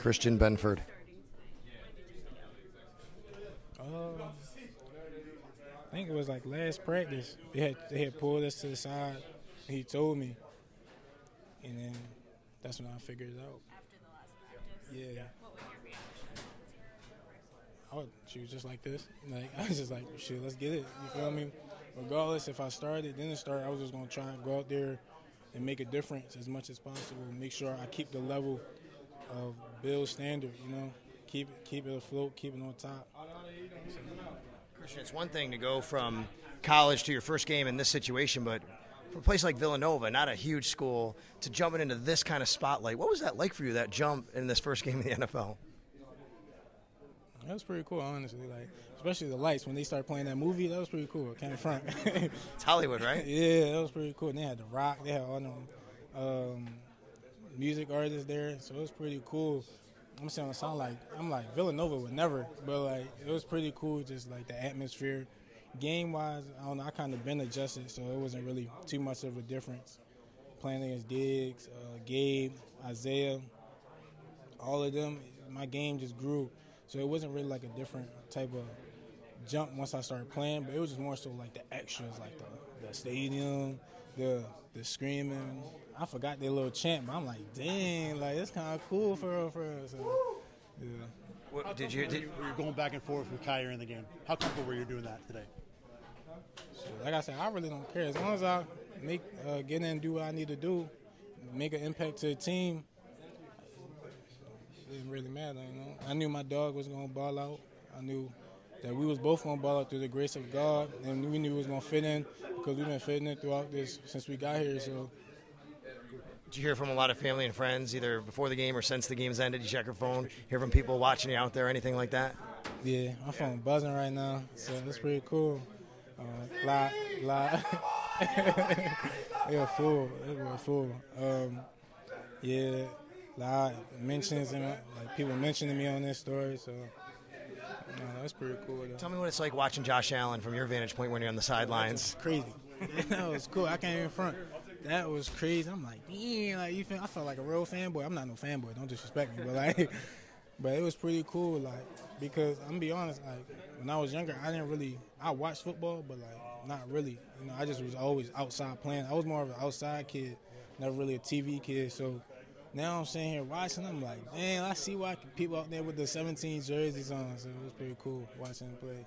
Christian Benford. I think it was like last practice. They had they had pulled us to the side. he told me, and then that's when I figured it out. Yeah. I would shoot just like this. Like I was just like, shit, let's get it. You feel me? Regardless if I started, didn't start, I was just gonna try and go out there and make a difference as much as possible. Make sure I keep the level of Bill standard. You know, keep keep it afloat, keep it on top. Christian, it's one thing to go from college to your first game in this situation, but for a place like Villanova, not a huge school, to jumping into this kind of spotlight, what was that like for you? That jump in this first game of the NFL? That was pretty cool, honestly. Like, especially the lights when they started playing that movie. That was pretty cool. Kind of front. it's Hollywood, right? yeah, that was pretty cool. And they had the rock. They had all them um, music artists there, so it was pretty cool. I'm saying sound like I'm like Villanova would never, but like it was pretty cool. Just like the atmosphere, game wise, I don't know. I kind of been adjusted, so it wasn't really too much of a difference. Playing against Diggs, uh, Gabe, Isaiah, all of them, my game just grew. So it wasn't really like a different type of jump once I started playing, but it was just more so like the extras, like the, the stadium, the the screaming. I forgot their little chant, but I'm like, dang, like it's kind of cool for real, for real. So, yeah. What, did you? Did, you're going back and forth with Kaiir in the game. How comfortable were you doing that today? So, like I said, I really don't care as long as I make uh, get in and do what I need to do, make an impact to the team it didn't really matter, you know. I knew my dog was gonna ball out. I knew that we was both gonna ball out through the grace of God, and we knew we was gonna fit in because we've been fitting in throughout this since we got here. So. Did you hear from a lot of family and friends either before the game or since the game's ended? Did you check your phone? Hear from people watching you out there, anything like that? Yeah, my phone buzzing right now, so it's pretty cool. Uh, lot, lot. yeah, full. It was full. Um, yeah, lot mentions and like people mentioning me on this story. So no, that's pretty cool. Though. Tell me what it's like watching Josh Allen from your vantage point when you're on the sidelines. Crazy. that was cool. I can't even front. That was crazy. I'm like, yeah, like you feel. I felt like a real fanboy. I'm not no fanboy. Don't disrespect me, but like, but it was pretty cool. Like because I'm gonna be honest. Like when I was younger, I didn't really. I watched football, but like not really. You know, I just was always outside playing. I was more of an outside kid, never really a TV kid. So now I'm sitting here watching. I'm like, man, I see why people out there with the 17 jerseys on. So it was pretty cool watching them play.